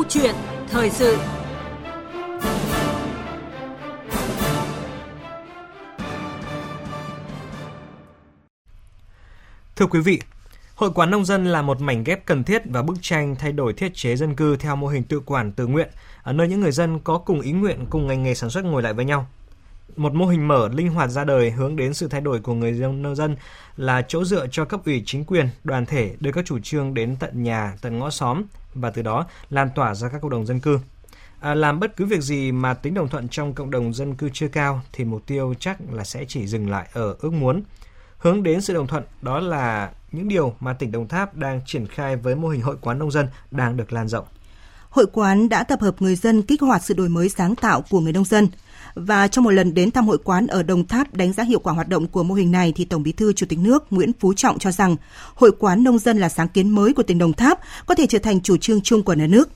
Câu chuyện thời sự Thưa quý vị, Hội quán nông dân là một mảnh ghép cần thiết và bức tranh thay đổi thiết chế dân cư theo mô hình tự quản tự nguyện, ở nơi những người dân có cùng ý nguyện cùng ngành nghề sản xuất ngồi lại với nhau. Một mô hình mở, linh hoạt ra đời hướng đến sự thay đổi của người dân nông dân là chỗ dựa cho cấp ủy chính quyền, đoàn thể đưa các chủ trương đến tận nhà, tận ngõ xóm và từ đó lan tỏa ra các cộng đồng dân cư. À, làm bất cứ việc gì mà tính đồng thuận trong cộng đồng dân cư chưa cao thì mục tiêu chắc là sẽ chỉ dừng lại ở ước muốn. Hướng đến sự đồng thuận đó là những điều mà tỉnh Đồng Tháp đang triển khai với mô hình hội quán nông dân đang được lan rộng. Hội quán đã tập hợp người dân kích hoạt sự đổi mới sáng tạo của người nông dân. Và trong một lần đến thăm hội quán ở Đồng Tháp đánh giá hiệu quả hoạt động của mô hình này thì Tổng Bí thư Chủ tịch nước Nguyễn Phú Trọng cho rằng hội quán nông dân là sáng kiến mới của tỉnh Đồng Tháp, có thể trở thành chủ trương chung của nhà nước.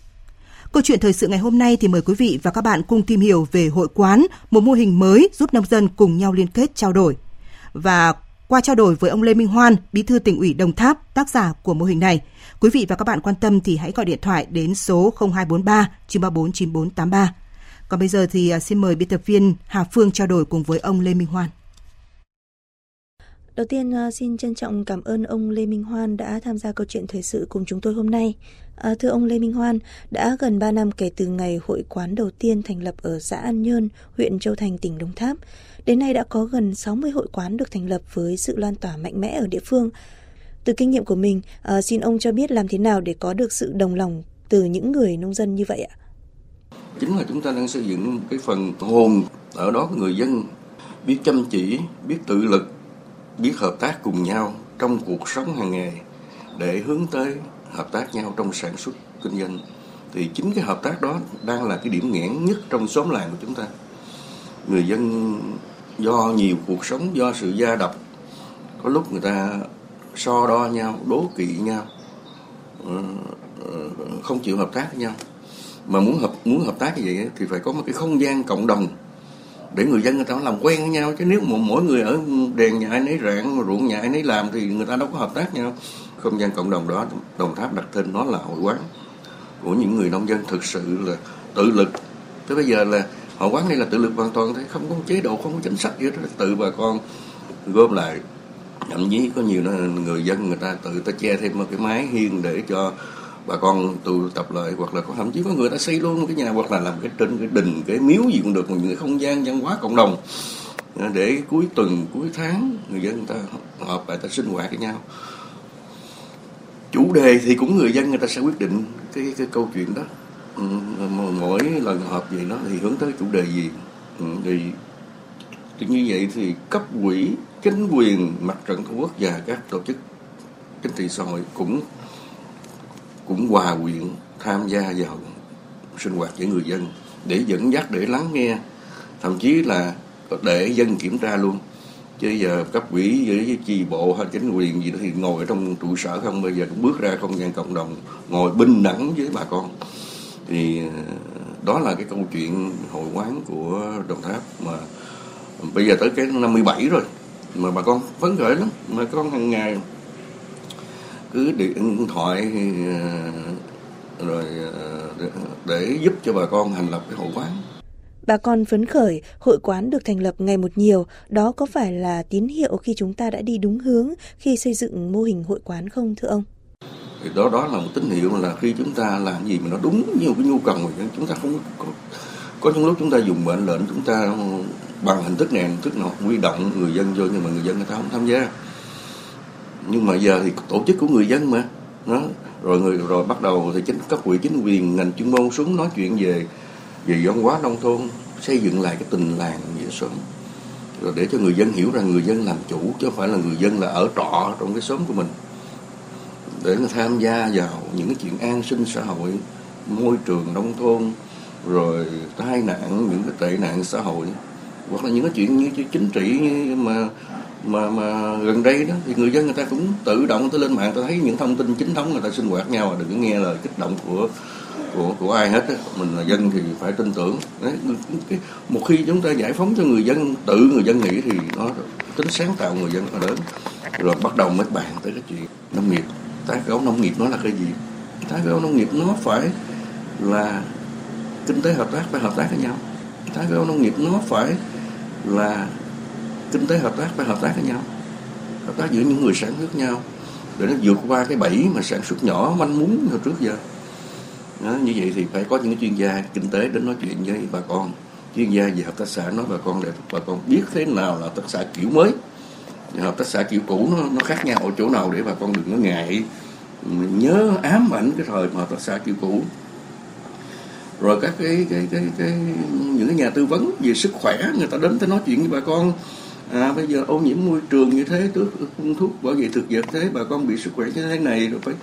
Câu chuyện thời sự ngày hôm nay thì mời quý vị và các bạn cùng tìm hiểu về hội quán, một mô hình mới giúp nông dân cùng nhau liên kết trao đổi. Và qua trao đổi với ông Lê Minh Hoan, Bí thư tỉnh ủy Đồng Tháp, tác giả của mô hình này, quý vị và các bạn quan tâm thì hãy gọi điện thoại đến số 0243 934 9483. Còn bây giờ thì à, xin mời biên tập viên Hà Phương trao đổi cùng với ông Lê Minh Hoan. Đầu tiên à, xin trân trọng cảm ơn ông Lê Minh Hoan đã tham gia câu chuyện thời sự cùng chúng tôi hôm nay. À, thưa ông Lê Minh Hoan, đã gần 3 năm kể từ ngày hội quán đầu tiên thành lập ở xã An Nhơn, huyện Châu Thành, tỉnh Đồng Tháp. Đến nay đã có gần 60 hội quán được thành lập với sự lan tỏa mạnh mẽ ở địa phương. Từ kinh nghiệm của mình, à, xin ông cho biết làm thế nào để có được sự đồng lòng từ những người nông dân như vậy ạ? Chính là chúng ta đang xây dựng cái phần hồn ở đó người dân biết chăm chỉ, biết tự lực, biết hợp tác cùng nhau trong cuộc sống hàng ngày để hướng tới hợp tác nhau trong sản xuất kinh doanh. Thì chính cái hợp tác đó đang là cái điểm nghẽn nhất trong xóm làng của chúng ta. Người dân do nhiều cuộc sống do sự gia độc có lúc người ta so đo nhau đố kỵ nhau ờ, ờ, không chịu hợp tác với nhau mà muốn hợp muốn hợp tác như vậy thì phải có một cái không gian cộng đồng để người dân người ta làm quen với nhau. Chứ nếu mà mỗi người ở đèn nhà ai nấy rạng, ruộng nhà ai nấy làm thì người ta đâu có hợp tác nhau. Không gian cộng đồng đó, đồng tháp đặt tên nó là hội quán của những người nông dân thực sự là tự lực. Tới bây giờ là hội quán này là tự lực hoàn toàn thấy không có chế độ, không có chính sách gì hết. Tự bà con gom lại, thậm chí có nhiều người dân người ta tự ta che thêm một cái mái hiên để cho bà con tụ tập lại hoặc là có thậm chí có người ta xây luôn một cái nhà hoặc là làm cái trên cái đình cái miếu gì cũng được một những cái không gian văn hóa cộng đồng. Ờ, để cuối tuần cuối tháng người dân người ta họp lại ta sinh hoạt với nhau. Chủ đề thì cũng người dân người ta sẽ quyết định cái cái câu chuyện đó. Ừ, mỗi lần họp vậy đó thì hướng tới chủ đề gì? Ừ, thì, thì như vậy thì cấp quỹ chính quyền mặt trận tổ quốc và các tổ chức chính trị xã hội cũng cũng hòa quyện, tham gia vào sinh hoạt với người dân để dẫn dắt, để lắng nghe, thậm chí là để dân kiểm tra luôn. Chứ giờ cấp quỹ với chi bộ hay chính quyền gì đó thì ngồi ở trong trụ sở không, bây giờ cũng bước ra không gian cộng đồng, ngồi bình đẳng với bà con. Thì ờ, đó là cái câu chuyện hội quán của đồng tháp mà bây giờ tới cái năm 57 rồi mà bà con phấn khởi lắm. Mà con hàng ngày cứ điện thoại ờ, rồi ờ, để giúp cho bà con thành lập cái hội quán. Bà con phấn khởi, hội quán được thành lập ngày một nhiều, đó có phải là tín hiệu khi chúng ta đã đi đúng hướng khi xây dựng mô hình hội quán không thưa ông? Thì đó đó là một tín hiệu là khi chúng ta làm gì mà nó đúng nhiều cái nhu cầu của chúng ta không có, có những lúc chúng ta dùng mệnh lệnh chúng ta bằng hình thức này hình thức nọ huy động người dân vô nhưng mà người dân người ta không tham gia nhưng mà giờ thì tổ chức của người dân mà. Nó rồi người, rồi bắt đầu thì chính cấp ủy, chính quyền, ngành chuyên môn xuống nói chuyện về về văn hóa nông thôn, xây dựng lại cái tình làng nghĩa xóm. Rồi để cho người dân hiểu rằng người dân làm chủ, chứ không phải là người dân là ở trọ trong cái xóm của mình. Để mà tham gia vào những cái chuyện an sinh xã hội, môi trường nông thôn, rồi tai nạn, những cái tệ nạn xã hội, hoặc là những cái chuyện như chính trị mà mà mà gần đây đó, thì người dân người ta cũng tự động tới lên mạng, ta thấy những thông tin chính thống người ta sinh hoạt nhau, đừng có nghe lời kích động của của của ai hết đó. mình là dân thì phải tin tưởng. Đấy một khi chúng ta giải phóng cho người dân, tự người dân nghĩ thì nó tính sáng tạo người dân nó đến. Rồi bắt đầu mới bàn tới cái chuyện nông nghiệp. Tái cấu nông nghiệp nó là cái gì? Tái cấu nông nghiệp nó phải là kinh tế hợp tác, phải hợp tác với nhau. Tái cấu nông nghiệp nó phải là kinh tế hợp tác phải hợp tác với nhau. Hợp tác giữa những người sản xuất nhau. Để nó vượt qua cái bẫy mà sản xuất nhỏ manh mún hồi trước giờ. Đó, như vậy thì phải có những chuyên gia kinh tế đến nói chuyện với bà con. Chuyên gia về hợp tác xã nói bà con để bà con biết thế nào là hợp tác xã kiểu mới. Hợp tác xã kiểu cũ nó nó khác nhau ở chỗ nào để bà con đừng có ngại ừ, nhớ ám ảnh cái thời mà hợp tác xã kiểu cũ. Rồi các cái cái cái cái những cái nhà tư vấn về sức khỏe người ta đến tới nói chuyện với bà con à bây giờ ô nhiễm môi trường như thế thuốc phun thuốc bảo vệ thực vật thế bà con bị sức khỏe như thế này rồi phải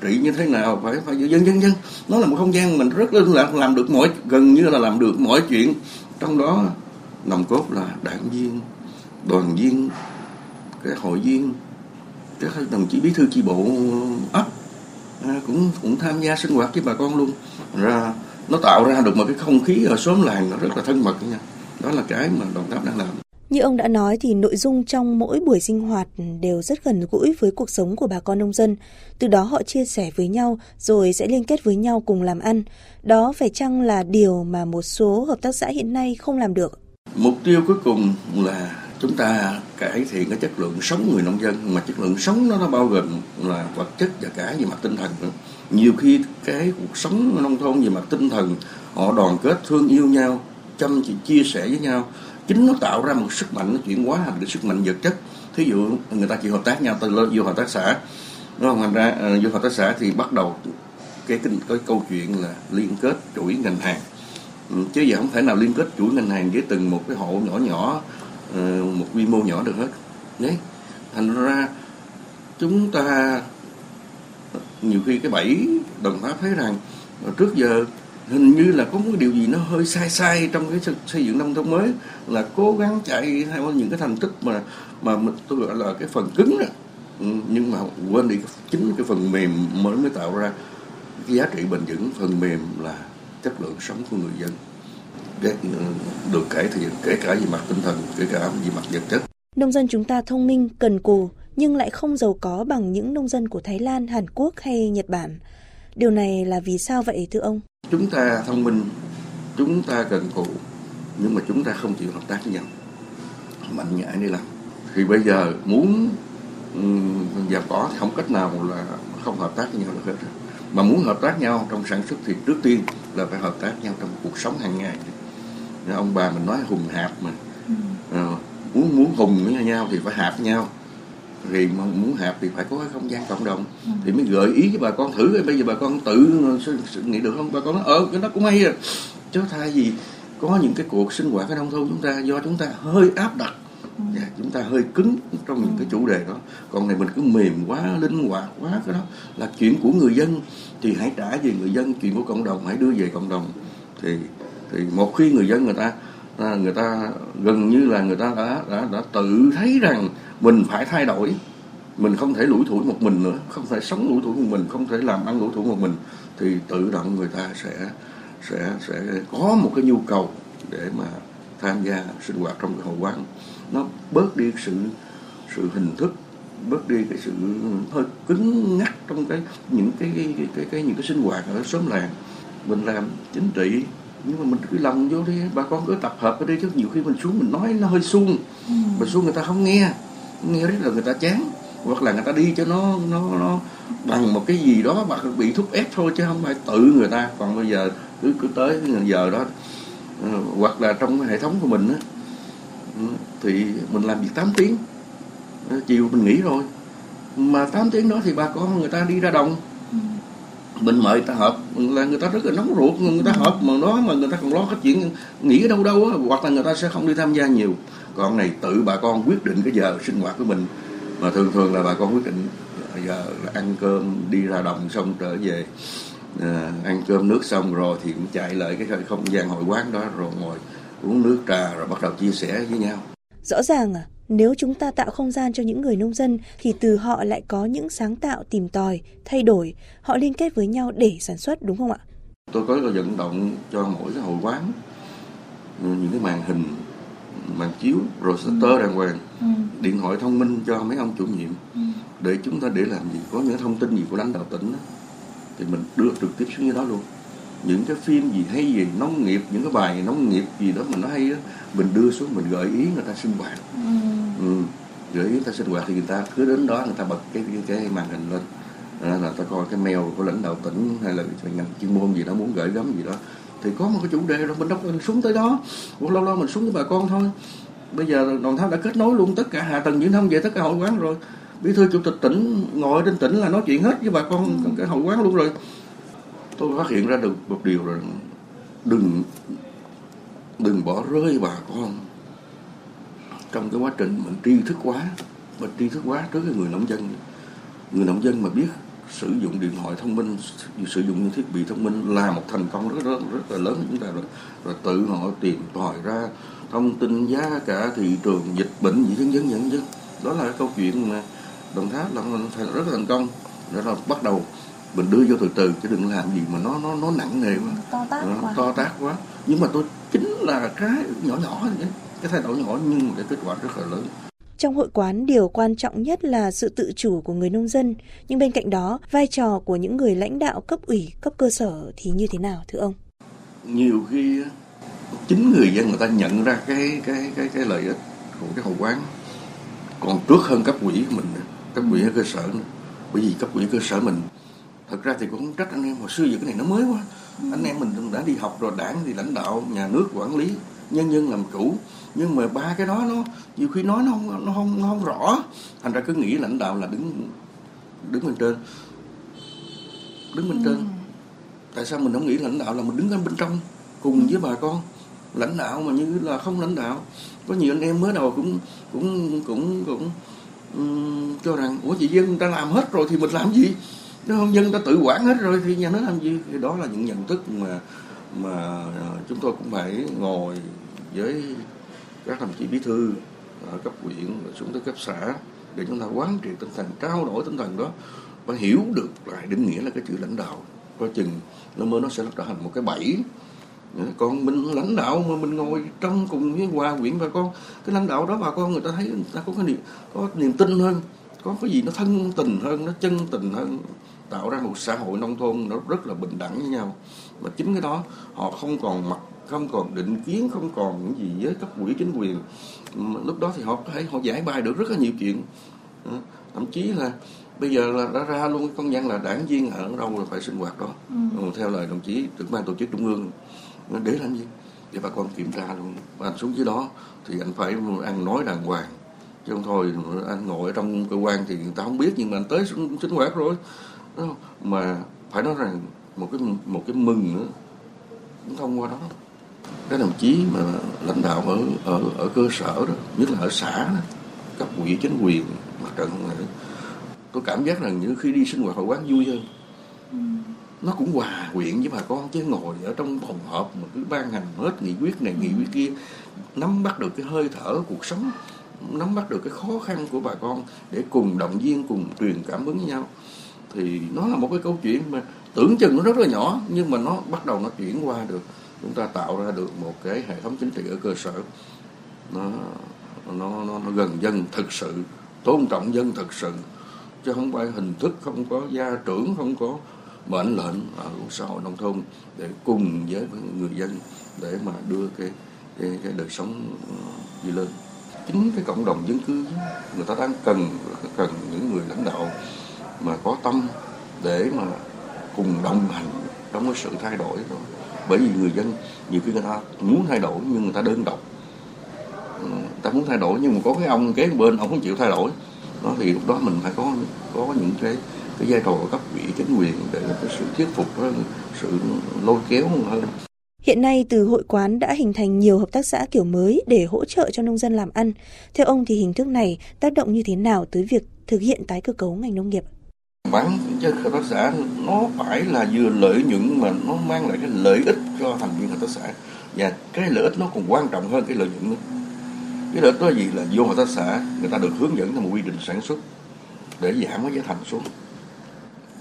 trị như thế nào phải phải dân dân dân nó là một không gian mình rất là làm, làm được mọi gần như là làm được mọi chuyện. Trong đó nòng cốt là đảng viên đoàn viên cái hội viên các đồng chí bí thư chi bộ ấp à, cũng cũng tham gia sinh hoạt với bà con luôn. Ra nó tạo ra được một cái không khí ở xóm làng nó rất là thân mật nha. Đó là cái mà đồng tháp đang làm như ông đã nói thì nội dung trong mỗi buổi sinh hoạt đều rất gần gũi với cuộc sống của bà con nông dân. Từ đó họ chia sẻ với nhau rồi sẽ liên kết với nhau cùng làm ăn. Đó phải chăng là điều mà một số hợp tác xã hiện nay không làm được? Mục tiêu cuối cùng là chúng ta cải thiện cái chất lượng sống người nông dân mà chất lượng sống nó nó bao gồm là vật chất và cả về mặt tinh thần nữa. Nhiều khi cái cuộc sống nông thôn về mặt tinh thần họ đoàn kết thương yêu nhau, chăm chỉ chia sẻ với nhau chính nó tạo ra một sức mạnh nó chuyển hóa thành cái sức mạnh vật chất. Thí dụ người ta chỉ hợp tác nhau từ vô hợp tác xã. Nó không? Thành ra uh, vô hợp tác xã thì bắt đầu cái, cái cái câu chuyện là liên kết chuỗi ngành hàng. Ừ, chứ giờ không thể nào liên kết chuỗi ngành hàng với từng một cái hộ nhỏ nhỏ uh, một quy mô nhỏ được hết. Đấy. Thành ra chúng ta nhiều khi cái bẫy đồng pháp thấy rằng ờ, trước giờ hình như là có một điều gì nó hơi sai sai trong cái xây dựng nông thôn mới là cố gắng chạy theo những cái thành tích mà mà tôi gọi là cái phần cứng đó ừ, nhưng mà quên đi chính cái phần mềm mới mới tạo ra cái giá trị bền vững phần mềm là chất lượng sống của người dân ừ, được cải thiện kể cả về mặt tinh thần kể cả về mặt vật chất nông dân chúng ta thông minh cần cù nhưng lại không giàu có bằng những nông dân của Thái Lan, Hàn Quốc hay Nhật Bản. Điều này là vì sao vậy thưa ông? Chúng ta thông minh chúng ta cần cù nhưng mà chúng ta không chịu hợp tác với nhau. Mạnh nhã đi làm. Thì bây giờ muốn giàu có thì không cách nào là không hợp tác với nhau được hết mà muốn hợp tác nhau trong sản xuất thì trước tiên là phải hợp tác nhau trong cuộc sống hàng ngày. Ông bà mình nói hùng hạp mà. Ừ. à, muốn muốn hùng với nhau thì phải hạp nhau thì muốn hạp thì phải có cái không gian cộng đồng. Ừ. thì mới gợi ý cho bà con thử bây giờ bà con tự nghĩ được không? Bà con nói ờ cái đó cũng hay à chứ thay vì có những cái cuộc sinh hoạt ở nông thôn chúng ta do chúng ta hơi áp đặt ừ. và chúng ta hơi cứng trong những cái chủ đề đó. Còn này mình cứ mềm quá linh hoạt quá cái đó là chuyện của người dân. Thì hãy trả về người dân chuyện của cộng đồng hãy đưa về cộng đồng. Thì thì một khi người dân người ta người ta gần như là người ta đã đã, đã tự thấy rằng mình phải thay đổi. Mình không thể lủi thủi một mình nữa không thể sống lủi thủi một mình không thể làm ăn lủi thủi một mình. Thì tự động người ta sẽ sẽ sẽ có một cái nhu cầu để mà tham gia sinh hoạt trong cái hội quán. Nó bớt đi sự sự hình thức bớt đi cái sự hơi cứng ngắc trong cái những cái cái, cái, cái, cái những cái sinh hoạt ở xóm làng. Mình làm chính trị nhưng mà mình cứ lòng vô đi bà con cứ tập hợp ở đây chứ nhiều khi mình xuống mình nói nó hơi suông. Ừ. mà xuống người ta không nghe nghe rất là người ta chán. Hoặc là người ta đi cho nó nó nó bằng một cái gì đó mà bị thúc ép thôi chứ không phải tự người ta. Còn bây giờ cứ cứ tới giờ đó ờ, hoặc là trong cái hệ thống của mình á ừ, thì mình làm việc 8 tiếng. Ờ, chiều mình nghỉ rồi. Mà 8 tiếng đó thì bà con người ta đi ra đồng ừ. mình mời ta họp là người ta rất là nóng ruột người ta họp mà nói mà người ta còn lo cái chuyện nghỉ ở đâu đâu á hoặc là người ta sẽ không đi tham gia nhiều còn này tự bà con quyết định cái giờ sinh hoạt của mình mà thường thường là bà con quyết định giờ là ăn cơm đi ra đồng xong trở về à, ăn cơm nước xong rồi thì cũng chạy lại cái không gian hội quán đó rồi ngồi uống nước trà rồi bắt đầu chia sẻ với nhau rõ ràng à nếu chúng ta tạo không gian cho những người nông dân thì từ họ lại có những sáng tạo tìm tòi thay đổi họ liên kết với nhau để sản xuất đúng không ạ tôi có vận động cho mỗi cái hội quán những cái màn hình màn chiếu projector ừ. đàng hoàng ừ. điện thoại thông minh cho mấy ông chủ nhiệm ừ. để chúng ta để làm gì có những thông tin gì của lãnh đạo tỉnh đó, thì mình đưa trực tiếp xuống như đó luôn những cái phim gì hay gì nông nghiệp những cái bài nông nghiệp gì đó mà nó hay đó mình đưa xuống mình gợi ý người ta sinh hoạt ừ. Ừ. gợi ý người ta sinh hoạt thì người ta cứ đến đó người ta bật cái cái, cái màn hình lên à, là ta coi cái mail của lãnh đạo tỉnh hay là ngành chuyên môn gì đó muốn gửi gắm gì đó thì có một cái chủ đề rồi mình đâu mình xuống tới đó một lâu lâu mình xuống với bà con thôi bây giờ đồng tháp đã kết nối luôn tất cả hạ tầng viễn thông về tất cả hội quán rồi bí thư chủ tịch tỉnh ngồi trên tỉnh là nói chuyện hết với bà con ừ. cái hội quán luôn rồi tôi phát hiện ra được một điều là đừng đừng bỏ rơi bà con. Trong cái quá trình mình tri thức quá mình tri thức quá trước cái người nông dân người nông dân mà biết sử dụng điện thoại thông minh sử dụng những thiết bị thông minh là một thành công rất rất, rất là lớn. Của chúng ta rồi rồi tự họ tìm tòi ra thông tin giá cả thị trường dịch bệnh gì những vân những đó là cái câu chuyện mà đồng tháp là rất là thành công. Đó là bắt đầu mình đưa vô từ từ chứ đừng làm gì mà nó nó nó nặng nề quá. To tác nó, quá. to tác quá. Nhưng mà tôi chính là cái nhỏ nhỏ vậy cái thay đổi nhỏ nhưng mà cái kết quả rất là lớn. Trong hội quán, điều quan trọng nhất là sự tự chủ của người nông dân, nhưng bên cạnh đó, vai trò của những người lãnh đạo cấp ủy, cấp cơ sở thì như thế nào thưa ông? Nhiều khi chính người dân người ta nhận ra cái cái cái cái lợi ích của cái hội quán. Còn trước hơn cấp quỹ của mình cấp quỹ cơ sở nữa. bởi vì cấp quỹ cơ sở mình thật ra thì cũng không trách anh em hồi xưa giờ cái này nó mới quá. Anh em mình đã đi học rồi đảng thì lãnh đạo nhà nước quản lý nhân dân làm chủ. Nhưng mà ba cái đó nó nhiều khi nói nó không nó không nó không rõ. Thành ra cứ nghĩ lãnh đạo là đứng đứng bên trên. Đứng bên ừ. trên tại sao mình không nghĩ lãnh đạo là mình đứng ở bên trong cùng với bà con? Lãnh đạo mà như là không lãnh đạo. Có nhiều anh em mới đầu cũng cũng cũng cũng um, cho rằng ủa chị dân ta làm hết rồi thì mình làm gì nếu không dân ta tự quản hết rồi thì nhà nước làm gì? Thì đó là những nhận thức mà mà à, chúng tôi cũng phải ngồi với các đồng chí bí thư ở cấp huyện xuống tới cấp xã để chúng ta quán triệt tinh thần, trao đổi tinh thần đó và hiểu được lại định nghĩa là cái chữ lãnh đạo. Coi chừng nó mới, nó sẽ trở thành một cái bẫy. Ờ, Còn mình lãnh đạo mà mình ngồi trong cùng với hòa quyện bà con, cái lãnh đạo đó bà con người ta thấy người ta có cái niềm, có niềm tin hơn, có cái gì nó thân tình hơn, nó chân tình hơn tạo ra một xã hội nông thôn nó rất là bình đẳng với nhau. Và chính cái đó họ không còn mặc không còn định kiến không còn những gì với cấp quỹ chính quyền. Lúc đó thì họ có thể họ giải bài được rất là nhiều chuyện. Thậm chí là bây giờ là đã ra luôn công văn là đảng viên ở đâu là phải sinh hoạt đó. Ừ. theo lời đồng chí trưởng ban tổ chức trung ương để làm gì? Để bà con kiểm tra luôn. Và anh xuống dưới đó thì anh phải ăn nói đàng hoàng. Chứ không thôi anh ngồi ở trong cơ quan thì người ta không biết nhưng mà anh tới sinh hoạt rồi mà phải nói rằng một cái một cái mừng nữa cũng thông qua đó. Các đồng chí mà lãnh đạo ở ở ở cơ sở đó nhất là ở xã đó, cấp ủy chính quyền mặt trận này tôi cảm giác rằng những khi đi sinh hoạt hội quán vui hơn. Ừ. nó cũng hòa quyện với bà con chứ ngồi ở trong phòng họp mà cứ ban hành hết nghị quyết này nghị quyết kia nắm bắt được cái hơi thở cuộc sống nắm bắt được cái khó khăn của bà con để cùng động viên cùng truyền cảm hứng với nhau thì nó là một cái câu chuyện mà tưởng chừng nó rất là nhỏ nhưng mà nó bắt đầu nó chuyển qua được. Chúng ta tạo ra được một cái hệ thống chính trị ở cơ sở. Nó nó nó, nó gần dân thực sự tôn trọng dân thực sự chứ không phải hình thức không có gia trưởng không có mệnh lệnh ở xã hội nông thôn để cùng với người dân để mà đưa cái cái, cái đời sống ờ, đi lên. Chính cái cộng đồng dân cư người ta đang cần cần những người lãnh đạo mà có tâm để mà cùng đồng hành trong cái sự thay đổi đó bởi vì người dân nhiều khi người ta muốn thay đổi nhưng người ta đơn độc ừ, người ta muốn thay đổi nhưng mà có cái ông kế bên ông không chịu thay đổi đó, thì lúc đó mình phải có có những cái cái giai trò cấp vị chính quyền để cái sự thuyết phục hơn sự lôi kéo hơn Hiện nay từ hội quán đã hình thành nhiều hợp tác xã kiểu mới để hỗ trợ cho nông dân làm ăn. Theo ông thì hình thức này tác động như thế nào tới việc thực hiện tái cơ cấu ngành nông nghiệp? Bán cho hợp tác xã nó phải là vừa lợi nhuận mà nó mang lại cái lợi ích cho thành viên hợp tác xã. Và cái lợi ích nó còn quan trọng hơn cái lợi nhuận nữa. Cái lợi ích đó gì? Là vô hợp tác xã người ta được hướng dẫn theo một quy định sản xuất để giảm cái giá thành xuống.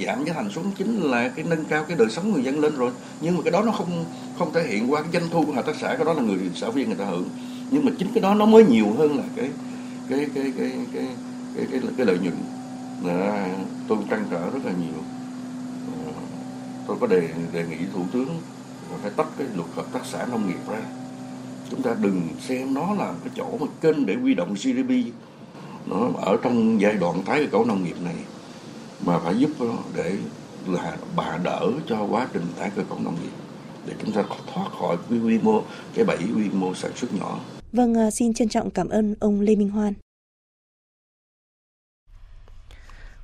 Giảm giá thành xuống chính là cái nâng cao cái đời sống người dân lên rồi. Nhưng mà cái đó nó không không thể hiện qua cái doanh thu của hợp tác xã cái đó là người xã viên người ta hưởng. Nhưng mà chính cái đó nó mới nhiều hơn là cái cái cái cái cái cái cái, cái, cái lợi nhuận. Dạ, tôi trăn trở rất là nhiều ờ, tôi có đề đề nghị thủ tướng phải tách cái luật hợp tác xã nông nghiệp ra chúng ta đừng xem nó là cái chỗ mà kênh để huy động GDP nó ở trong giai đoạn tái cơ cấu nông nghiệp này mà phải giúp để là bà đỡ cho quá trình tái cơ cấu nông nghiệp để chúng ta thoát khỏi cái quy mô cái bẫy quy mô sản xuất nhỏ. Vâng, à, xin trân trọng cảm ơn ông Lê Minh Hoan.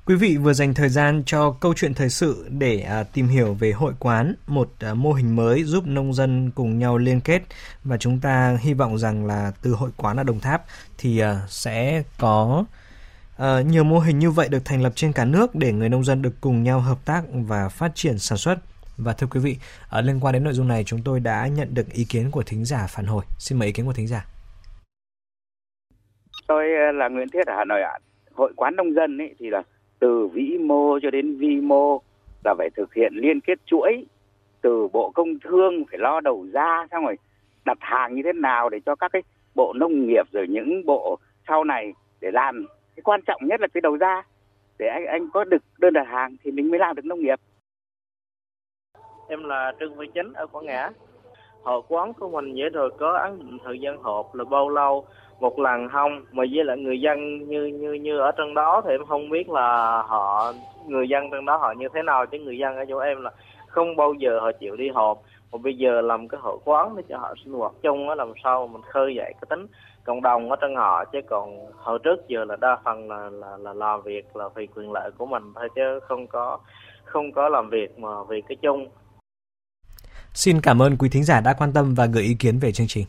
Quý vị vừa dành thời gian cho câu chuyện thời sự để à, tìm hiểu về hội quán, một à, mô hình mới giúp nông dân cùng nhau liên kết và chúng ta hy vọng rằng là từ hội quán ở Đồng Tháp thì à, sẽ có à, nhiều mô hình như vậy được thành lập trên cả nước để người nông dân được cùng nhau hợp tác và phát triển sản xuất. Và thưa quý vị, ở liên quan đến nội dung này chúng tôi đã nhận được ý kiến của thính giả phản hồi. Xin mời ý kiến của thính giả. Tôi à, là Nguyễn Thiết ở Hà Nội ạ. Hội quán nông dân ấy thì là từ vĩ mô cho đến vi mô là phải thực hiện liên kết chuỗi. Từ bộ công thương phải lo đầu ra, xong rồi đặt hàng như thế nào để cho các cái bộ nông nghiệp rồi những bộ sau này để làm. Cái quan trọng nhất là cái đầu ra, để anh anh có được đơn đặt hàng thì mình mới làm được nông nghiệp. Em là trương văn chính ở quảng ngãi hội quán của mình vậy rồi có ấn định thời gian họp là bao lâu? Một lần không? Mà với lại người dân như như như ở trong đó thì em không biết là họ, người dân trong đó họ như thế nào, chứ người dân ở chỗ em là không bao giờ họ chịu đi họp. Mà bây giờ làm cái hội quán để cho họ sinh hoạt chung á, làm sao mình khơi dậy cái tính cộng đồng ở trong họ. Chứ còn hồi trước giờ là đa phần là là là làm việc là vì quyền lợi của mình thôi, chứ không có không có làm việc mà vì cái chung. Xin cảm ơn quý thính giả đã quan tâm và gửi ý kiến về chương trình.